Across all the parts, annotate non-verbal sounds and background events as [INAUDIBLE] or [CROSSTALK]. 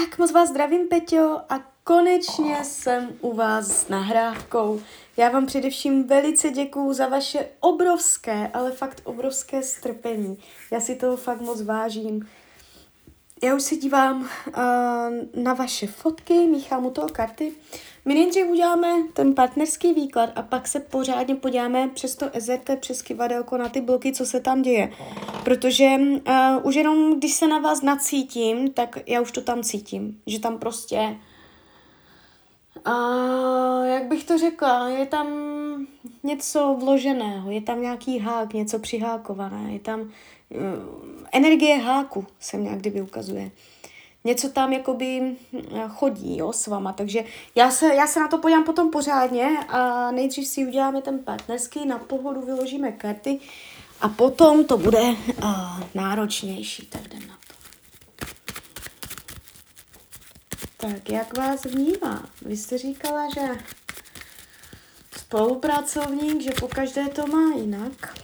Tak moc vás zdravím, Peťo, a konečně jsem u vás s nahrávkou. Já vám především velice děkuju za vaše obrovské, ale fakt obrovské strpení. Já si toho fakt moc vážím. Já už se dívám uh, na vaše fotky, míchám u toho karty. My nejdřív uděláme ten partnerský výklad a pak se pořádně podíváme přes to EZT, přes kivadelko na ty bloky, co se tam děje. Protože uh, už jenom, když se na vás nacítím, tak já už to tam cítím. Že tam prostě... Uh, jak bych to řekla, je tam něco vloženého, je tam nějaký hák, něco přihákované, je tam energie háku se nějak kdyby ukazuje něco tam jakoby eh, chodí jo, s vama, takže já se, já se na to podívám potom pořádně a nejdřív si uděláme ten partnerský, na pohodu vyložíme karty a potom to bude uh, náročnější, tak jdem na to. Tak, jak vás vnímá? Vy jste říkala, že spolupracovník, že po každé to má jinak.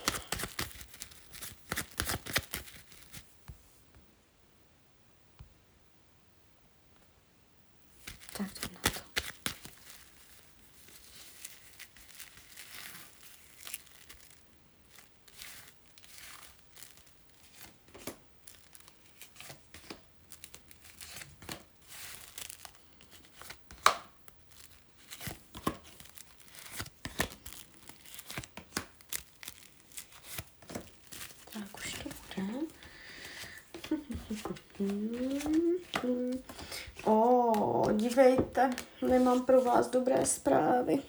O, dívejte, nemám pro vás dobré zprávy.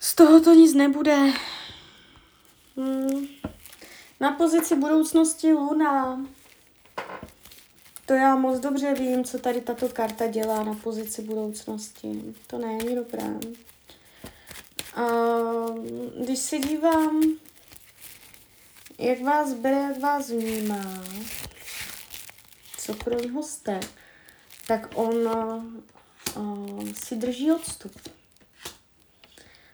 Z toho to nic nebude. Hmm. Na pozici budoucnosti Luna. To já moc dobře vím, co tady tato karta dělá na pozici budoucnosti. To není dobré. A když se dívám, jak vás bere, jak vás vnímá, něho jste, tak on uh, si drží odstup.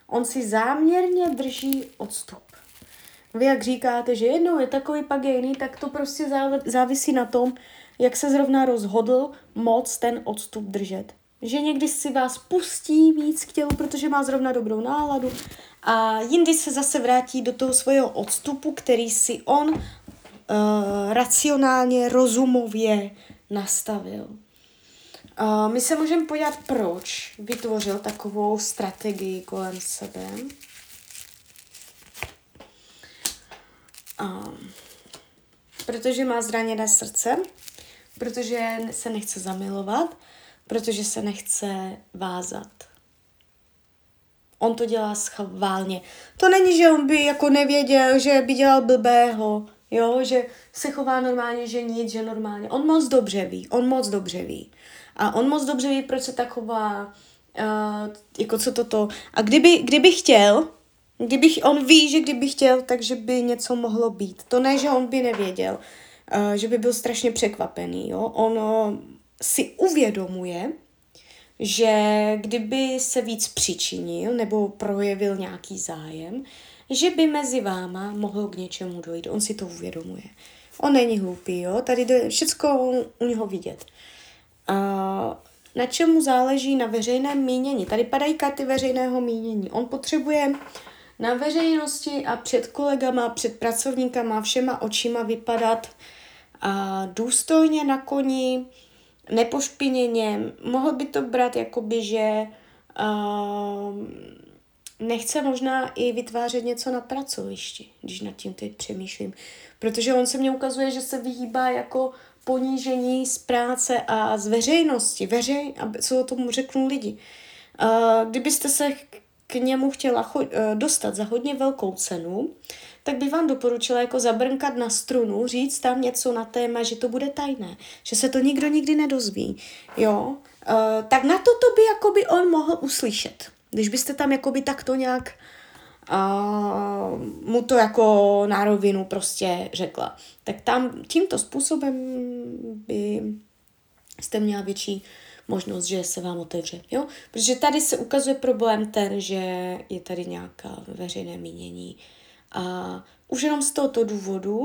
On si záměrně drží odstup. Vy jak říkáte, že jednou je takový, pak je jiný, tak to prostě závisí na tom, jak se zrovna rozhodl moc ten odstup držet. Že někdy si vás pustí víc k tělu, protože má zrovna dobrou náladu a jindy se zase vrátí do toho svého odstupu, který si on uh, racionálně, rozumově nastavil. Uh, my se můžeme podívat, proč vytvořil takovou strategii kolem sebe. Uh, protože má zraněné srdce, protože se nechce zamilovat, protože se nechce vázat. On to dělá schválně. To není, že on by jako nevěděl, že by dělal blbého, Jo, že se chová normálně, že nic, že normálně. On moc dobře ví, on moc dobře ví. A on moc dobře ví, proč se tak chová, uh, jako co toto. A kdyby, kdyby chtěl, kdybych, on ví, že kdyby chtěl, takže by něco mohlo být. To ne, že on by nevěděl, uh, že by byl strašně překvapený, jo. On uh, si uvědomuje, že kdyby se víc přičinil nebo projevil nějaký zájem, že by mezi váma mohlo k něčemu dojít. On si to uvědomuje. On není hloupý, jo? Tady jde všecko u něho vidět. A na čemu záleží na veřejném mínění? Tady padají karty veřejného mínění. On potřebuje na veřejnosti a před kolegama, před pracovníkama, všema očima vypadat a důstojně na koni, nepošpiněně. Mohl by to brát jakoby, že uh, nechce možná i vytvářet něco na pracovišti, když nad tím teď přemýšlím. Protože on se mně ukazuje, že se vyhýbá jako ponížení z práce a z veřejnosti, veřej, co o tom řeknou lidi. Kdybyste se k němu chtěla eh, dostat za hodně velkou cenu, tak bych vám doporučila jako zabrnkat na strunu, říct tam něco na téma, že to bude tajné, že se to nikdo nikdy nedozví, jo, uh, tak na to by jakoby on mohl uslyšet. Když byste tam jakoby takto nějak uh, mu to jako na rovinu prostě řekla, tak tam tímto způsobem by jste měla větší možnost, že se vám otevře. Jo? Protože tady se ukazuje problém ten, že je tady nějaká veřejné mínění. A už jenom z tohoto důvodu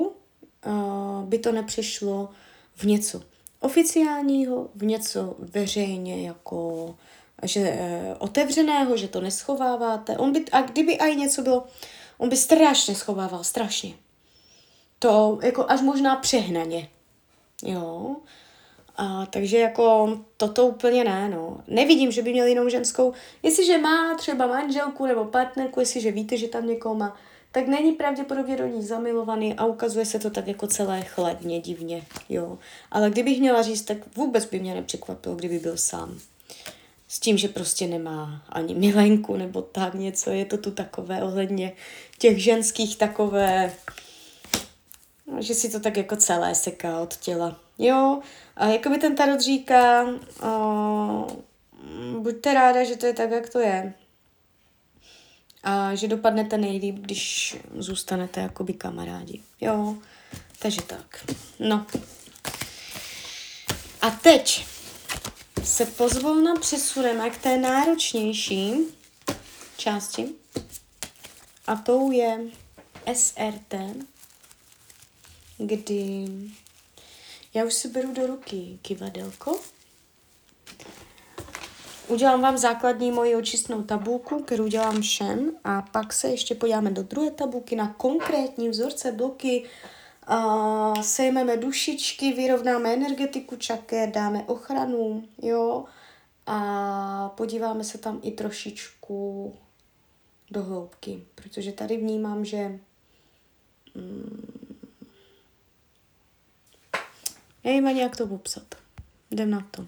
uh, by to nepřišlo v něco. oficiálního v něco veřejně jako že e, otevřeného, že to neschováváte. On by, a kdyby aj něco bylo, on by strašně schovával, strašně. To jako až možná přehnaně. Jo. A, takže jako toto úplně ne, no. Nevidím, že by měl jinou ženskou. Jestliže má třeba manželku nebo partnerku, jestliže víte, že tam někoho má, tak není pravděpodobně do ní zamilovaný a ukazuje se to tak jako celé chladně, divně, jo. Ale kdybych měla říct, tak vůbec by mě nepřekvapilo, kdyby byl sám. S tím, že prostě nemá ani milenku nebo tak něco, je to tu takové ohledně těch ženských takové, že si to tak jako celé seká od těla. Jo, a jako by ten tarot říká, o, buďte ráda, že to je tak, jak to je. A že dopadnete nejlíp, když zůstanete jakoby kamarádi. Jo, takže tak. No. A teď se pozvolna přesuneme k té náročnější části. A tou je SRT, kdy já už si beru do ruky kivadelko. Udělám vám základní moji očistnou tabulku, kterou dělám všem a pak se ještě podíváme do druhé tabulky na konkrétní vzorce bloky, uh, sejmeme dušičky, vyrovnáme energetiku čaké, dáme ochranu, jo, a podíváme se tam i trošičku do hloubky, protože tady vnímám, že mm, Nevím ani, jak to popsat. Jdem na to.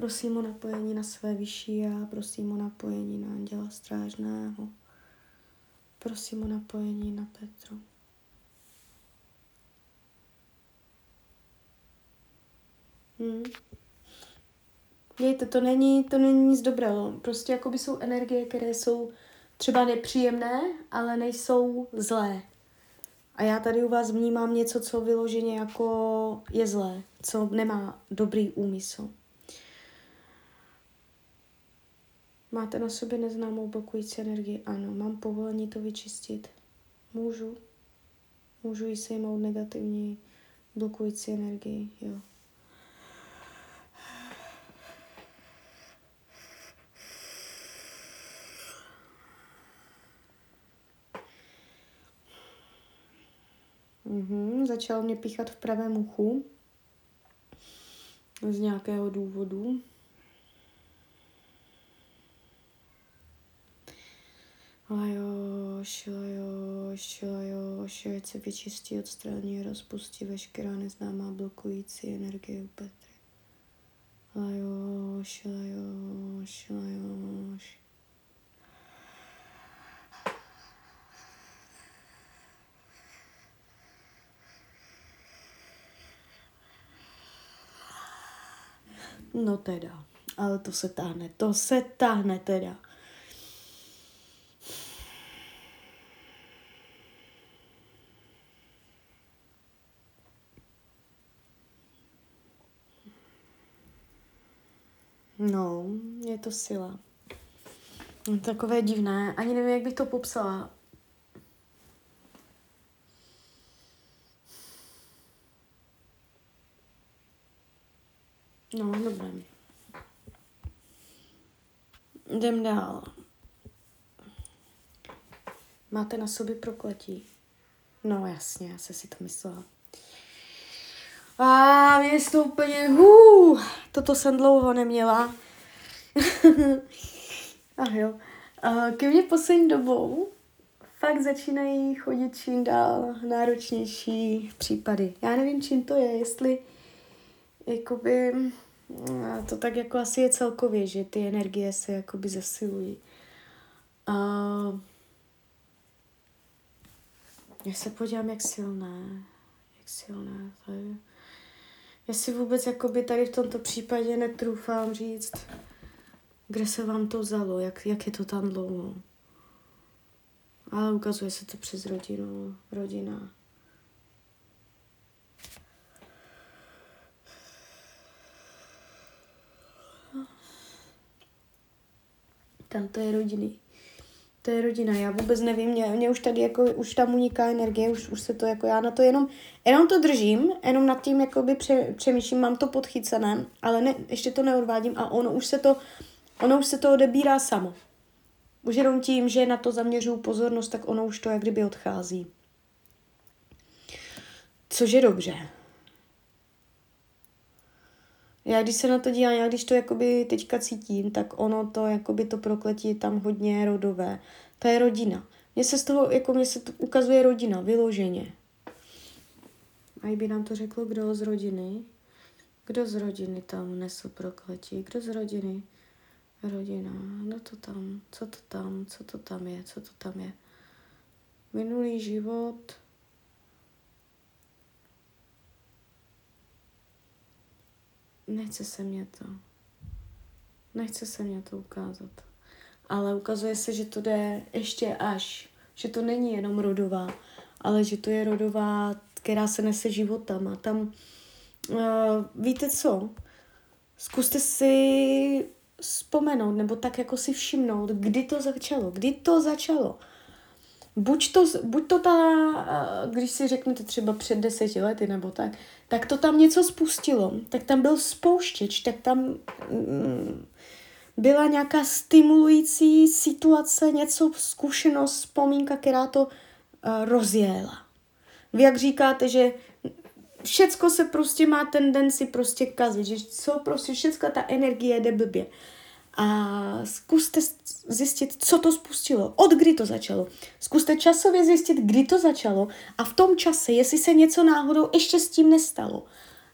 Prosím o napojení na své vyšší já, prosím o napojení na anděla strážného, prosím o napojení na Petru. Hmm. Víte, to není, to není nic dobrého. Prostě jako by jsou energie, které jsou třeba nepříjemné, ale nejsou zlé. A já tady u vás vnímám něco, co vyloženě jako je zlé, co nemá dobrý úmysl. Máte na sobě neznámou blokující energii? Ano. Mám povolení to vyčistit? Můžu. Můžu jí sejmout negativní blokující energii? Jo. Mhm, začal mě píchat v pravém uchu z nějakého důvodu. Lajoš, lajoš, lajoš, ať se vyčistí, odstraní, rozpustí veškerá neznámá blokující energie u Petry. Lajoš, lajoš, lajoš. No teda, ale to se táhne, to se táhne teda. No, je to sila. Takové divné, ani nevím, jak bych to popsala. No, dobré. Jdem dál. Máte na sobě prokletí? No jasně, já se si to myslela. A mě to úplně, hů, toto jsem dlouho neměla. [LAUGHS] Ach jo. A ke mně poslední dobou fakt začínají chodit čím dál náročnější případy. Já nevím, čím to je, jestli jakoby to tak jako asi je celkově, že ty energie se jakoby zesilují. A já se podívám, jak silné, jak silné to je. Já si vůbec jakoby tady v tomto případě netrůfám říct, kde se vám to vzalo, jak, jak je to tam dlouho. Ale ukazuje se to přes rodinu, rodina. Tam to je rodiny. To je rodina, já vůbec nevím, mě, mě už tady jako, už tam uniká energie, už, už se to jako já na to jenom, jenom to držím, jenom nad tím jakoby pře, přemýšlím, mám to podchycené, ale ne, ještě to neodvádím a ono už se to, ono už se to odebírá samo. Už jenom tím, že na to zaměřuju pozornost, tak ono už to jak kdyby odchází. Což je dobře. Já když se na to dívám, já když to jakoby teďka cítím, tak ono to jakoby to prokletí je tam hodně rodové. To je rodina. Mně se z toho, jako mně se to ukazuje rodina, vyloženě. A by nám to řeklo, kdo z rodiny? Kdo z rodiny tam nesl prokletí? Kdo z rodiny? Rodina, no to tam, co to tam, co to tam je, co to tam je. Minulý život, nechce se mě to. Nechce se mě to ukázat. Ale ukazuje se, že to jde ještě až. Že to není jenom rodová, ale že to je rodová, která se nese životama. Tam, uh, víte co? Zkuste si vzpomenout, nebo tak jako si všimnout, kdy to začalo. Kdy to začalo. Buď to, buď to ta, když si řeknete třeba před deseti lety nebo tak, tak to tam něco spustilo, tak tam byl spouštěč, tak tam mm, byla nějaká stimulující situace, něco, zkušenost, vzpomínka, která to uh, rozjela. Vy jak říkáte, že všecko se prostě má tendenci prostě kazit, že co prostě všecka ta energie jde blbě. A zkuste zjistit, co to spustilo, od kdy to začalo. Zkuste časově zjistit, kdy to začalo a v tom čase, jestli se něco náhodou ještě s tím nestalo.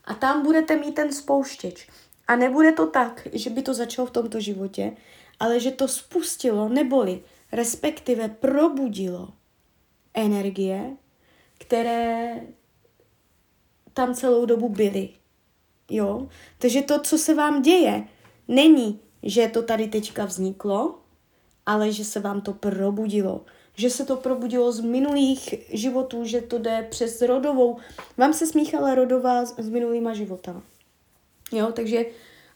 A tam budete mít ten spouštěč. A nebude to tak, že by to začalo v tomto životě, ale že to spustilo, neboli respektive probudilo energie, které tam celou dobu byly. Jo? Takže to, co se vám děje, není, že to tady teďka vzniklo, ale že se vám to probudilo. Že se to probudilo z minulých životů, že to jde přes rodovou. Vám se smíchala rodová s, s minulýma životama. Jo, takže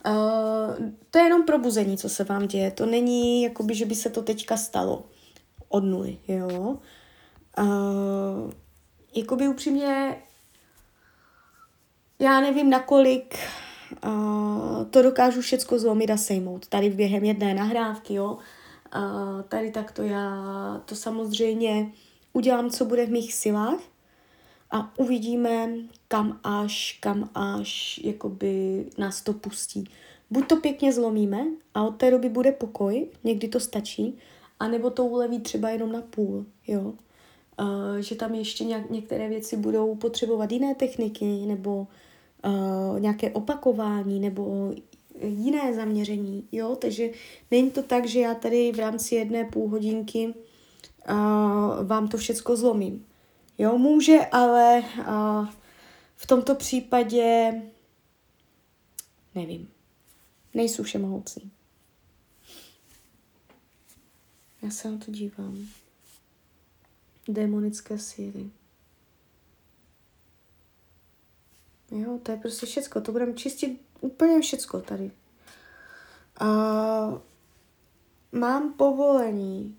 uh, to je jenom probuzení, co se vám děje. To není, jakoby, že by se to teďka stalo od nuly, jo. Uh, jakoby upřímně, já nevím, nakolik to dokážu všecko zlomit a sejmout. Tady během jedné nahrávky, jo. Uh, tady takto já to samozřejmě udělám, co bude v mých silách a uvidíme, kam až, kam až jakoby nás to pustí. Buď to pěkně zlomíme a od té doby bude pokoj, někdy to stačí, anebo to uleví třeba jenom na půl, jo. Uh, že tam ještě nějak, některé věci budou potřebovat jiné techniky, nebo uh, nějaké opakování, nebo jiné zaměření, jo, takže není to tak, že já tady v rámci jedné půl hodinky uh, vám to všecko zlomím. Jo, může, ale uh, v tomto případě nevím. Nejsou všemohoucí. Já se na to dívám. Démonické síly. Jo, to je prostě všecko. To budeme čistit úplně všecko tady. A mám povolení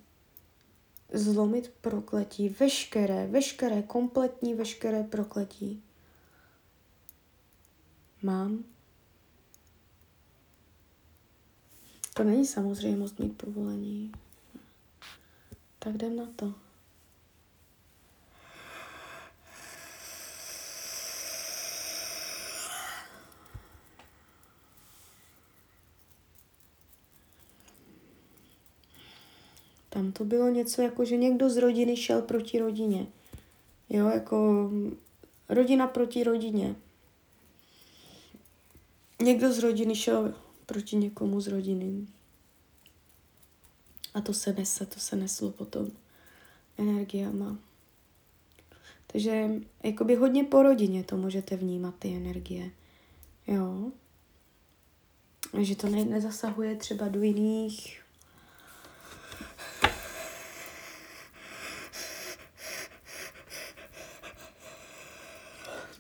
zlomit prokletí, veškeré, veškeré, kompletní, veškeré prokletí. Mám. To není samozřejmost mít povolení. Tak jdem na to. Tam to bylo něco jako, že někdo z rodiny šel proti rodině. Jo, jako rodina proti rodině. Někdo z rodiny šel proti někomu z rodiny. A to se nese, to se neslo potom energiama. Takže jakoby hodně po rodině to můžete vnímat, ty energie. Jo. Že to ne, nezasahuje třeba do jiných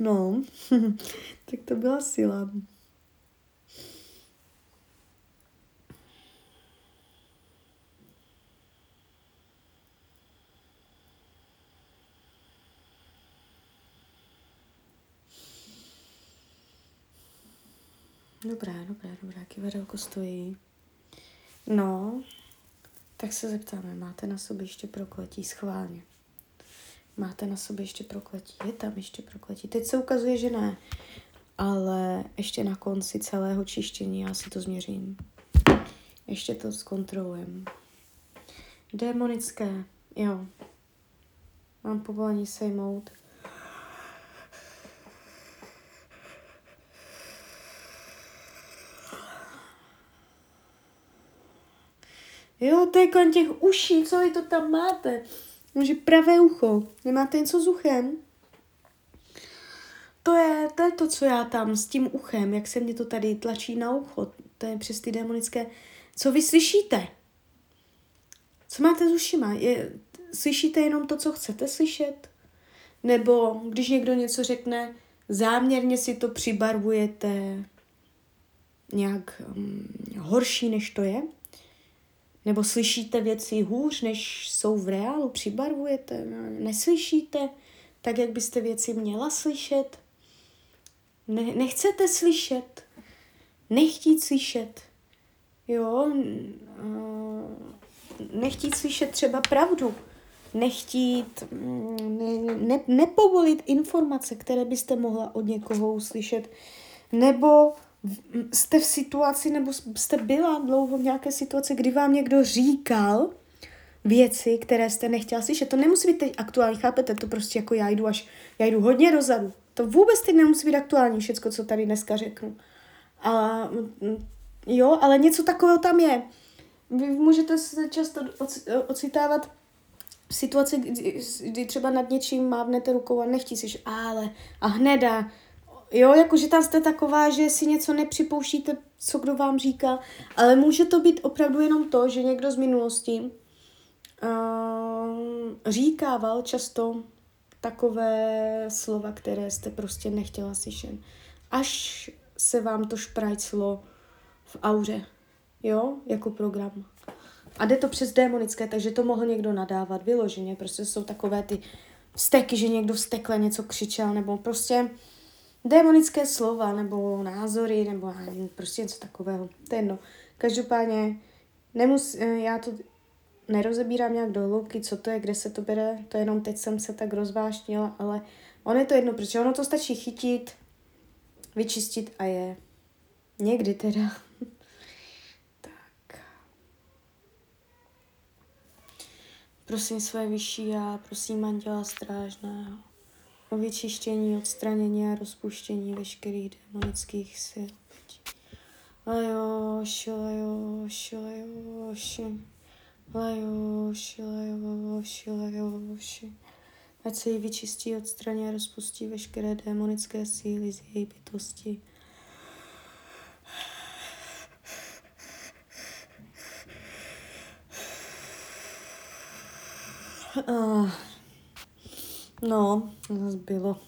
No, [LAUGHS] tak to byla síla. Dobrá, dobrá, dobrá, kivadelko stojí. No, tak se zeptáme, máte na sobě ještě prokletí schválně? Máte na sobě ještě prokletí? Je tam ještě prokletí? Teď se ukazuje, že ne, ale ještě na konci celého čištění já si to změřím. Ještě to zkontrolujem. Démonické, jo. Mám povolení sejmout. Jo, to je kolem těch uší, co vy to tam máte? Může pravé ucho. Nemáte něco s uchem? To je, to je to, co já tam s tím uchem, jak se mě to tady tlačí na ucho. To je přes ty demonické. Co vy slyšíte? Co máte s ušima? Je, slyšíte jenom to, co chcete slyšet? Nebo když někdo něco řekne, záměrně si to přibarvujete nějak um, horší, než to je? Nebo slyšíte věci hůř, než jsou v reálu? Přibarvujete? Neslyšíte tak, jak byste věci měla slyšet? Ne, nechcete slyšet? Nechtít slyšet? Jo? Nechtít slyšet třeba pravdu? Nechtít, mm, ne, ne, nepovolit informace, které byste mohla od někoho uslyšet? Nebo jste v situaci, nebo jste byla dlouho v nějaké situaci, kdy vám někdo říkal věci, které jste nechtěla slyšet. To nemusí být teď aktuální, chápete? To prostě jako já jdu až, já jdu hodně dozadu. To vůbec teď nemusí být aktuální všecko, co tady dneska řeknu. A jo, ale něco takového tam je. Vy můžete se často ocitávat v situaci, kdy, kdy třeba nad něčím mávnete rukou a nechtí si, ale a hneda Jo, jakože tam jste taková, že si něco nepřipouštíte, co kdo vám říká, ale může to být opravdu jenom to, že někdo z minulosti uh, říkával často takové slova, které jste prostě nechtěla slyšet. Až se vám to šprajclo v auře, jo, jako program. A jde to přes démonické, takže to mohl někdo nadávat vyloženě. Prostě jsou takové ty steky, že někdo vstekle něco křičel, nebo prostě démonické slova nebo názory nebo prostě něco takového. To je jedno. Každopádně nemus, eh, já to nerozebírám nějak do hloubky, co to je, kde se to bere, to jenom teď jsem se tak rozvášnila, ale ono je to jedno, protože ono to stačí chytit, vyčistit a je. Někdy teda. [LAUGHS] tak. Prosím své vyšší já, prosím Anděla Strážného o vyčištění, odstranění a rozpuštění veškerých demonických sil. Ať se jí vyčistí, odstraní a rozpustí veškeré démonické síly z její bytosti. Ah. No, zase bylo.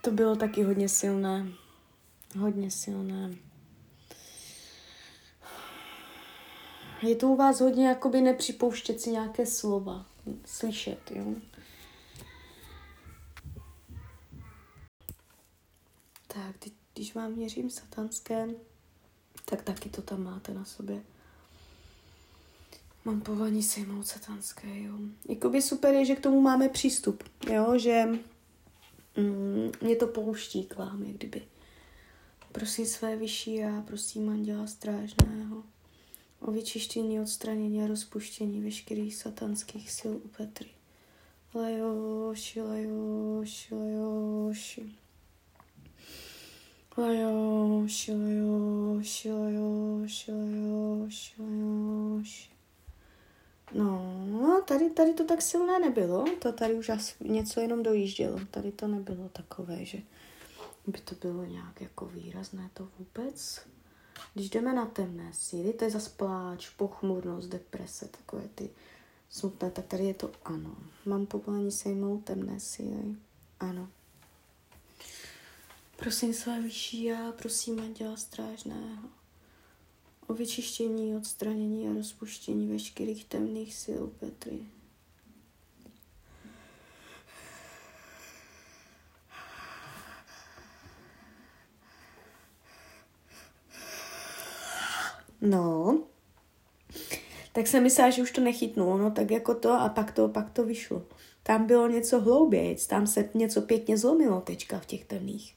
To bylo taky hodně silné. Hodně silné. Je to u vás hodně jakoby nepřipouštět si nějaké slova. Slyšet, jo. Tak, když vám měřím satanské, tak taky to tam máte na sobě. Mám povolení sejmout satanské, jo. Jakoby super je, že k tomu máme přístup, jo, že mm, mě to pouští k vám, jak kdyby. Prosím své vyšší a prosím Anděla Strážného o vyčištění, odstranění a rozpuštění veškerých satanských sil u Petry. Lajoši, lajoši, lajoši. Lajoši, lajoši, lajoši, lajoši, lajoši. No, tady, tady to tak silné nebylo, to tady už asi něco jenom dojíždělo, tady to nebylo takové, že by to bylo nějak jako výrazné to vůbec. Když jdeme na temné síly, to je zase pláč, pochmurnost, deprese, takové ty smutné, tak tady je to ano. Mám povolení sejmout temné síly? Ano. Prosím své vyšší já, prosím Anděla Strážného o vyčištění, odstranění a rozpuštění veškerých temných sil Petry. No, tak jsem myslela, že už to nechytnu, no tak jako to a pak to, pak to vyšlo. Tam bylo něco hloubějc, tam se něco pěkně zlomilo tečka v těch temných.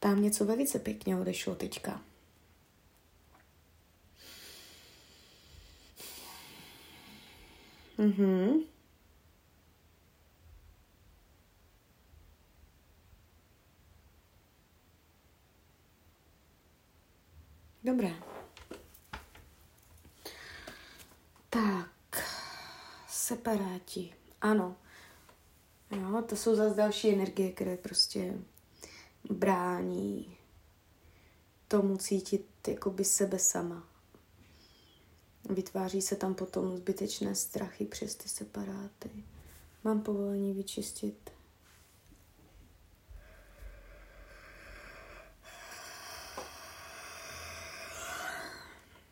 Tam něco velice pěkně odešlo tečka. Mhm. Dobré. Tak, separáti. Ano. Jo, to jsou zase další energie, které prostě brání tomu cítit jakoby sebe sama. Vytváří se tam potom zbytečné strachy přes ty separáty. Mám povolení vyčistit.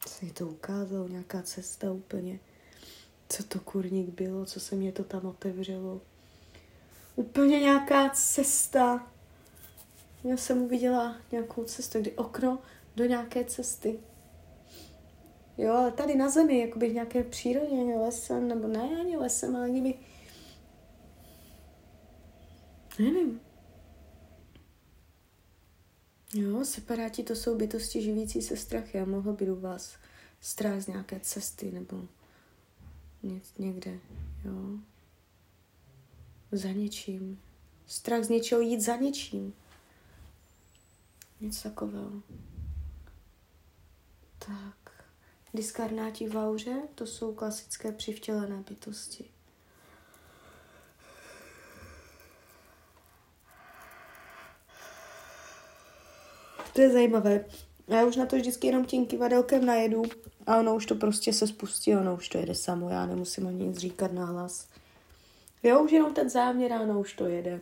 Se mi to ukázalo, nějaká cesta úplně. Co to kurník bylo, co se mě to tam otevřelo. Úplně nějaká cesta. Já jsem uviděla nějakou cestu, kdy okno do nějaké cesty. Jo, ale tady na zemi, jakoby v nějaké přírodě, lesem, nebo ne ani lesem, ale kdyby... Nevím. Jo, separáti to jsou bytosti živící se strachy a mohlo být u vás strach z nějaké cesty nebo někde, jo. Za něčím. Strach z něčeho jít za něčím. Něco takového. Tak. Diskarnáti v auře, to jsou klasické přivtělené bytosti. To je zajímavé. Já už na to vždycky jenom tím kivadelkem najedu a ono už to prostě se spustí, ono už to jede samo, já nemusím ani nic říkat na hlas. Jo, už jenom ten záměr, ano, už to jede.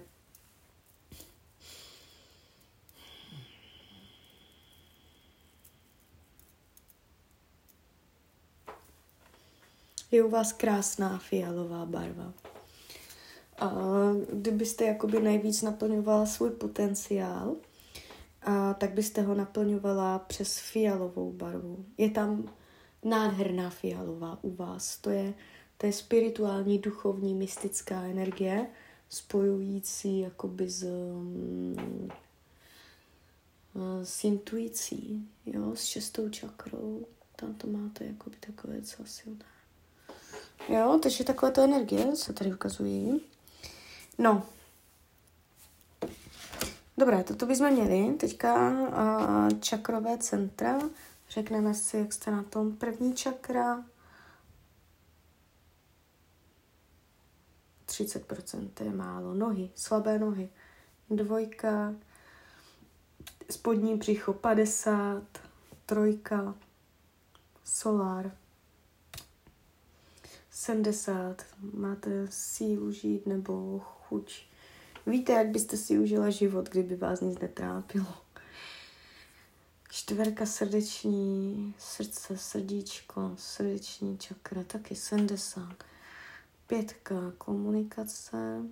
Je u vás krásná fialová barva. A kdybyste jakoby nejvíc naplňovala svůj potenciál, a tak byste ho naplňovala přes fialovou barvu. Je tam nádherná fialová u vás. To je, to je spirituální, duchovní, mystická energie, spojující jakoby s, mm, s intuicí, jo, s šestou čakrou. Tam to máte jakoby takové co silné. Jo, takže takové to energie se tady ukazují. No. Dobré, toto bychom měli. Teďka uh, čakrové centra. Řekneme si, jak jste na tom. První čakra. 30% to je málo. Nohy, slabé nohy. Dvojka. Spodní břicho 50. Trojka. Solár 70, máte sílu žít nebo chuť. Víte, jak byste si užila život, kdyby vás nic netrápilo. Čtverka srdeční, srdce, srdíčko, srdeční čakra, taky 70. Pětka komunikace,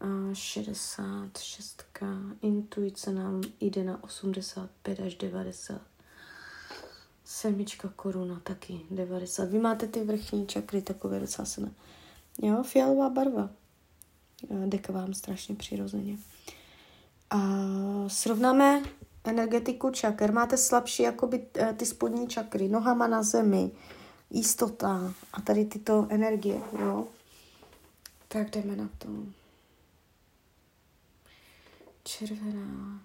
a 66. Intuice nám jde na 85 až 90. Semička koruna taky 90. Vy máte ty vrchní čakry takové docela silné. Jo, fialová barva. Deka vám strašně přirozeně. A srovnáme energetiku čaker. Máte slabší jakoby eh, ty spodní čakry, nohama na zemi, jistota a tady tyto energie, jo. Tak jdeme na to. Červená,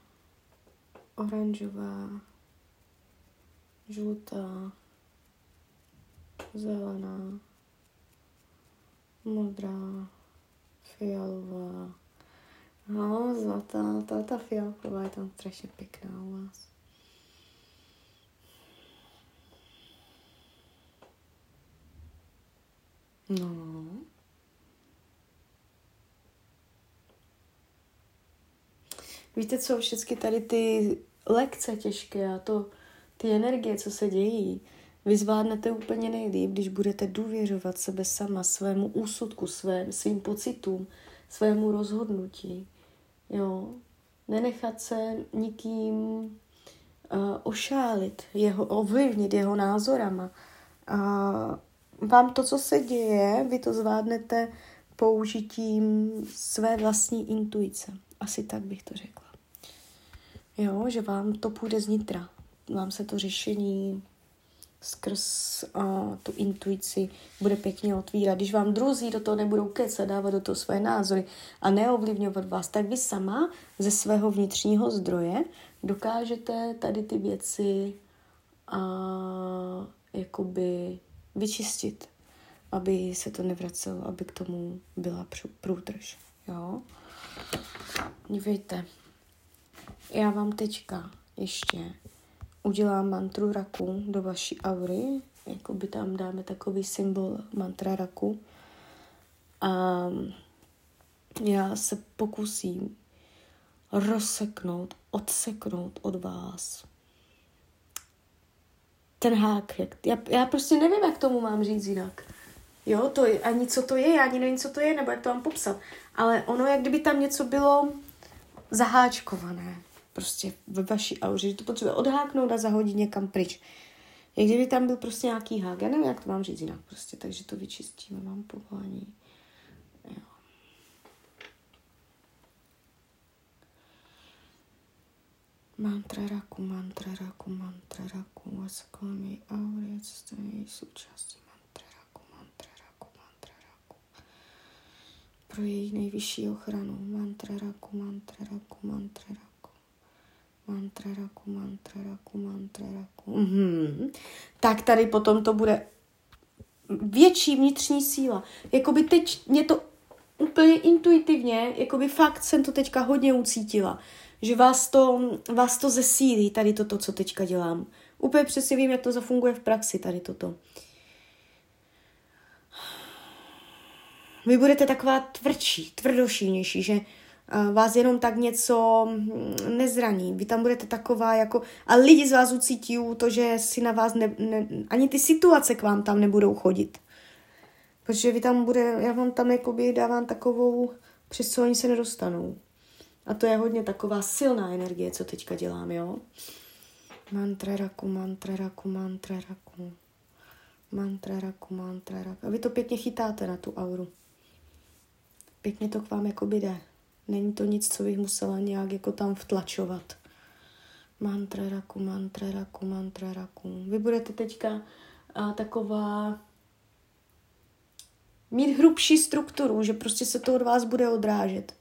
oranžová, žlutá, zelená, modrá, fialová. No, zlatá, ta, ta fialková je tam strašně pěkná u vás. No. Víte co, všechny tady ty lekce těžké a to, ty energie, co se dějí, vy zvládnete úplně nejlíp, když budete důvěřovat sebe sama, svému úsudku, svém, svým pocitům, svému rozhodnutí. Jo? Nenechat se nikým uh, ošálit, jeho, ovlivnit jeho názorama. Uh, vám to, co se děje, vy to zvládnete použitím své vlastní intuice. Asi tak bych to řekla. Jo, že vám to půjde znitra. Vám se to řešení skrz uh, tu intuici bude pěkně otvírat. Když vám druzí do toho nebudou kecat, dávat do toho své názory a neovlivňovat vás, tak vy sama ze svého vnitřního zdroje dokážete tady ty věci uh, jakoby vyčistit, aby se to nevracelo, aby k tomu byla průtrž. Jo? Dívejte, já vám teďka ještě udělám mantru raku do vaší aury, jako by tam dáme takový symbol mantra raku. A já se pokusím rozseknout, odseknout od vás ten hák. Jak, já, já prostě nevím, jak tomu mám říct jinak. Jo, to je, ani co to je, já ani nevím, co to je, nebo jak to mám popsat. Ale ono, jak kdyby tam něco bylo zaháčkované prostě ve vaší auře, že to potřebuje odháknout a zahodit někam pryč. Jak kdyby tam byl prostě nějaký hák, já nevím, jak to mám říct jinak prostě, takže to vyčistíme, mám povolání. Jo. Mantra raku, mantra raku, mantra raku, a se kolem její aury, co její součástí mantra raku, mantra raku, mantra raku. Pro její nejvyšší ochranu, mantra raku, mantra raku, mantra raku mantra raku, mantra raku, mantra raku. Mm-hmm. Tak tady potom to bude větší vnitřní síla. Jakoby teď mě to úplně intuitivně, jakoby fakt jsem to teďka hodně ucítila, že vás to, vás to zesílí, tady toto, co teďka dělám. Úplně přesně vím, jak to zafunguje v praxi, tady toto. Vy budete taková tvrdší, tvrdošínější, že vás jenom tak něco hm, nezraní. Vy tam budete taková jako... A lidi z vás ucítí to, že si na vás ne, ne, ani ty situace k vám tam nebudou chodit. Protože vy tam bude, já vám tam jakoby dávám takovou, přes co oni se nedostanou. A to je hodně taková silná energie, co teďka dělám, jo? Mantra raku, mantra raku, mantra raku. Mantra raku, mantra raku. A vy to pěkně chytáte na tu auru. Pěkně to k vám jakoby jde. Není to nic, co bych musela nějak jako tam vtlačovat. Mantra raku, mantra raku, mantra raku. Vy budete teďka a, taková mít hrubší strukturu, že prostě se to od vás bude odrážet.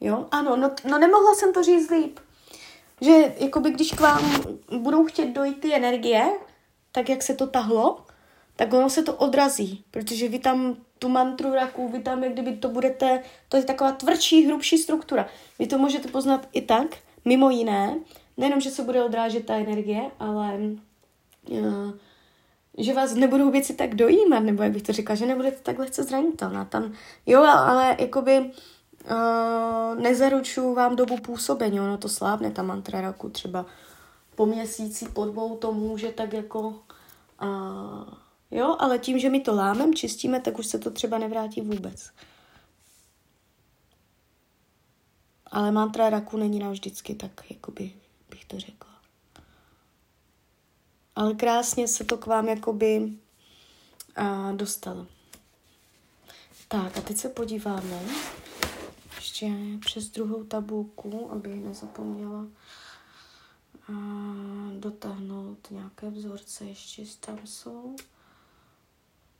Jo? Ano, no, no nemohla jsem to říct líp. Že jakoby když k vám budou chtět dojít ty energie, tak jak se to tahlo, tak ono se to odrazí, protože vy tam tu mantru raku, vy tam, jak kdyby to budete, to je taková tvrdší, hrubší struktura. Vy to můžete poznat i tak, mimo jiné, nejenom, že se bude odrážet ta energie, ale uh, že vás nebudou věci tak dojímat, nebo jak bych to říkala, že nebudete tak lehce zranitelná. Tam, jo, ale jakoby uh, nezaručuju vám dobu působení, ono to slábne, ta mantra raku třeba po měsíci, po dvou to může tak jako uh, Jo, ale tím, že my to lámem, čistíme, tak už se to třeba nevrátí vůbec. Ale mantra raku není navždycky tak, jakoby bych to řekla. Ale krásně se to k vám jakoby a, dostalo. Tak a teď se podíváme ještě přes druhou tabulku, aby nezapomněla a, dotáhnout nějaké vzorce, ještě tam jsou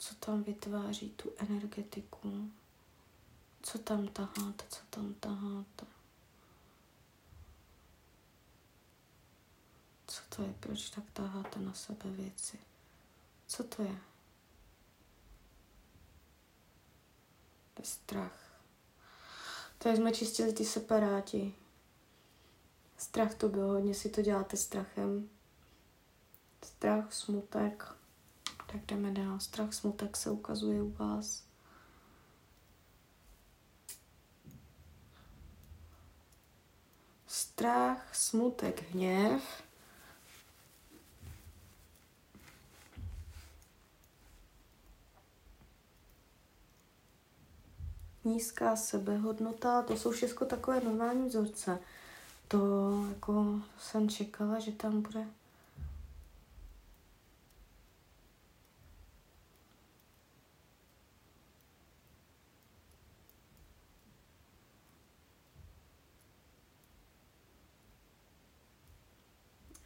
co tam vytváří tu energetiku, co tam taháte, co tam taháte. Co to je, proč tak taháte na sebe věci? Co to je? To je strach. To jsme čistili ty separáti. Strach to byl, hodně si to děláte strachem. Strach, smutek, tak jdeme dál. Strach, smutek se ukazuje u vás. Strach, smutek, hněv. Nízká sebehodnota, to jsou všechno takové normální vzorce. to jako jsem čekala, že tam bude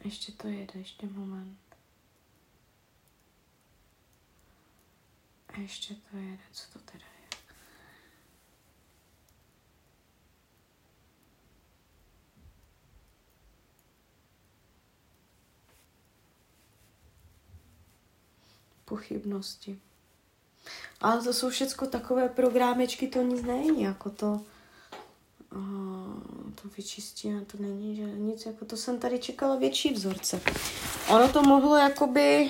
Ještě to jede, ještě moment. A ještě to jede, co to teda je? Pochybnosti. Ale to jsou všechno takové programečky, to nic není, jako to to vyčistíme, to není že nic, jako to jsem tady čekala větší vzorce. Ono to mohlo jakoby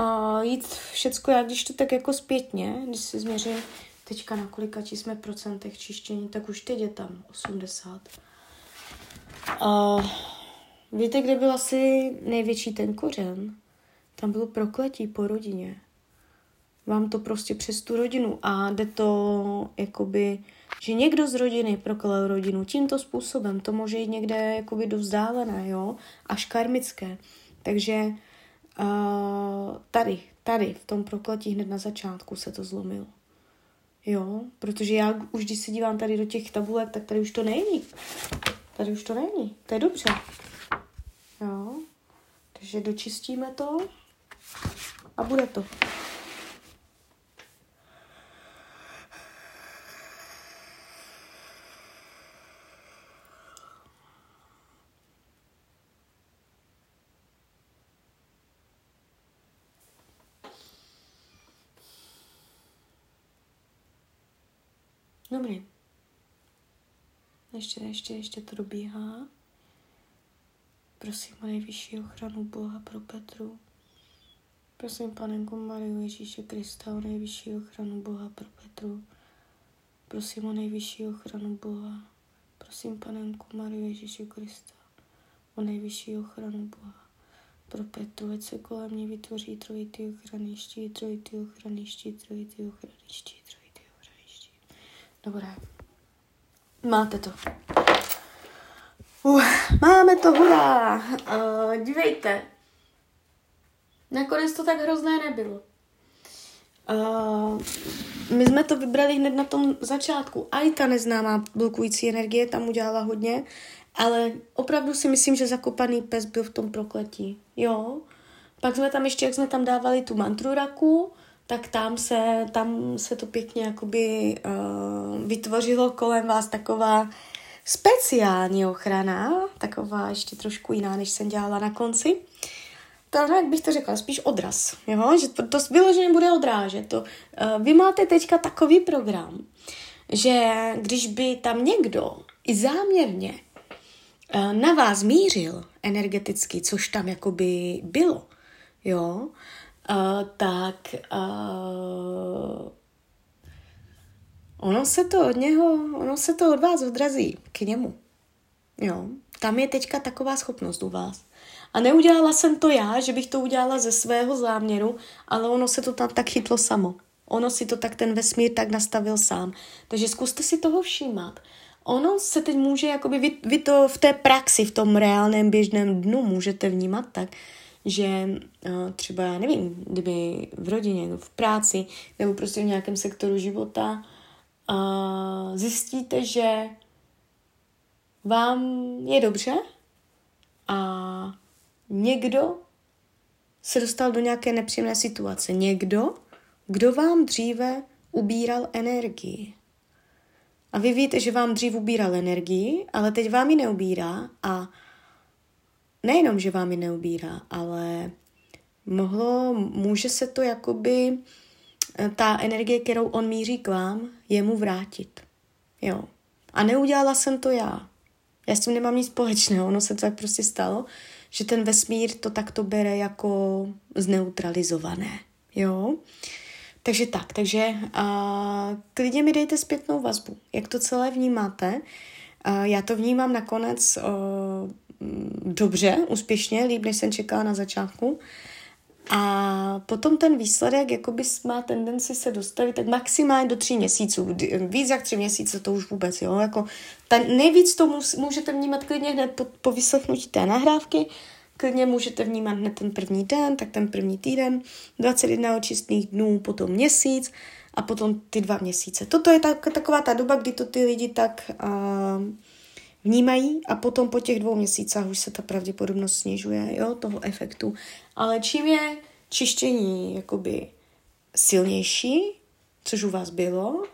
uh, jít všecko, jak když to tak jako zpětně, když si změřím teďka na kolika jsme procentech čištění, tak už teď je tam 80. Uh, víte, kde byl asi největší ten kořen? Tam bylo prokletí po rodině. Vám to prostě přes tu rodinu a jde to jakoby že někdo z rodiny proklal rodinu tímto způsobem, to může jít někde jakoby do vzdálené, jo, až karmické. Takže uh, tady, tady, v tom prokletí hned na začátku se to zlomilo. Jo, protože já už když se dívám tady do těch tabulek, tak tady už to není. Tady už to není. To je dobře. Jo. Takže dočistíme to a bude to. Dobrý. Ještě, ještě, ještě to dobíhá. Prosím o nejvyšší ochranu Boha pro Petru. Prosím Panenku Mariu Ježíše Krista o nejvyšší ochranu Boha pro Petru. Prosím o nejvyšší ochranu Boha. Prosím Panenku Mariu Ježíše Krista o nejvyšší ochranu Boha. Pro Petru, ať se kolem mě vytvoří trojitý ochranný štít, trojitý ochranný štít, trojitý ochranný štít, trojitý Dobré. Máte to. Uh, máme to, hurá. Uh, dívejte. Nakonec to tak hrozné nebylo. Uh, my jsme to vybrali hned na tom začátku. A i ta neznámá blokující energie tam udělala hodně, ale opravdu si myslím, že zakopaný pes byl v tom prokletí. Jo. Pak jsme tam ještě, jak jsme tam dávali tu mantru raku, tak tam se, tam se to pěkně jakoby uh, vytvořilo kolem vás taková speciální ochrana, taková ještě trošku jiná, než jsem dělala na konci. To, jak bych to řekla, spíš odraz, jo? že to, to vyloženě bude odrážet. To, uh, vy máte teďka takový program, že když by tam někdo i záměrně uh, na vás mířil energeticky, což tam jakoby bylo, jo, uh, tak uh, ono se to od něho, ono se to od vás odrazí k němu. Jo, tam je teďka taková schopnost u vás. A neudělala jsem to já, že bych to udělala ze svého záměru, ale ono se to tam tak chytlo samo. Ono si to tak ten vesmír tak nastavil sám. Takže zkuste si toho všímat. Ono se teď může, jakoby vy, vy to v té praxi, v tom reálném běžném dnu můžete vnímat tak, že uh, třeba, já nevím, kdyby v rodině, v práci nebo prostě v nějakém sektoru života zjistíte, že vám je dobře a někdo se dostal do nějaké nepříjemné situace. Někdo, kdo vám dříve ubíral energii. A vy víte, že vám dřív ubíral energii, ale teď vám ji neubírá a nejenom, že vám ji neubírá, ale mohlo, může se to jakoby eh, ta energie, kterou on míří k vám, jemu vrátit. Jo. A neudělala jsem to já. Já s tím nemám nic společného, ono se to tak prostě stalo, že ten vesmír to takto bere jako zneutralizované. Jo. Takže tak, takže a, klidně mi dejte zpětnou vazbu, jak to celé vnímáte. A, já to vnímám nakonec dobře, úspěšně, líp, než jsem čekala na začátku. A potom ten výsledek jakoby má tendenci se dostavit tak maximálně do tří měsíců. Víc jak tři měsíce to už vůbec, jo. Jako ta, nejvíc to můžete vnímat klidně hned po, po vyslechnutí té nahrávky, klidně můžete vnímat hned ten první den, tak ten první týden, 21 čistých dnů, potom měsíc a potom ty dva měsíce. Toto je tak, taková ta doba, kdy to ty lidi tak uh, vnímají a potom po těch dvou měsících už se ta pravděpodobnost snižuje, jo, toho efektu. Ale čím je čištění jakoby silnější, což u vás bylo,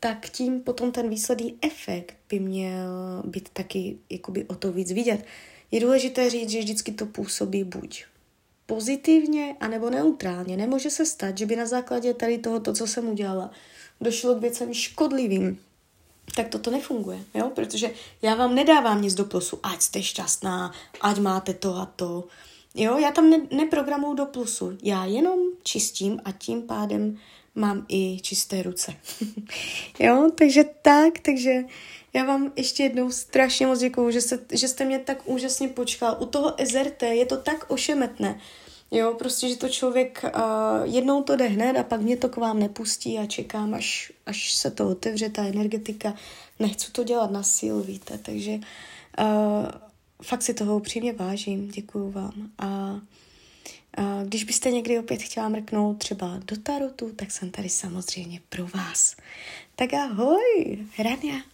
tak tím potom ten výsledný efekt by měl být taky jakoby o to víc vidět. Je důležité říct, že vždycky to působí buď pozitivně, anebo neutrálně. Nemůže se stát, že by na základě tady toho, to, co jsem udělala, došlo k věcem škodlivým, tak toto nefunguje, jo? Protože já vám nedávám nic do plusu, ať jste šťastná, ať máte to a to. Jo, já tam ne, neprogramuju do plusu, já jenom čistím a tím pádem mám i čisté ruce. [LAUGHS] jo, takže tak, takže já vám ještě jednou strašně moc děkuju, že, se, že jste mě tak úžasně počkal. U toho SRT je to tak ošemetné. Jo, prostě, že to člověk uh, jednou to jde hned a pak mě to k vám nepustí a čekám, až, až se to otevře, ta energetika. Nechci to dělat na sílu, víte, takže uh, fakt si toho upřímně vážím, děkuju vám. A, a když byste někdy opět chtěla mrknout třeba do tarotu, tak jsem tady samozřejmě pro vás. Tak ahoj, Rania.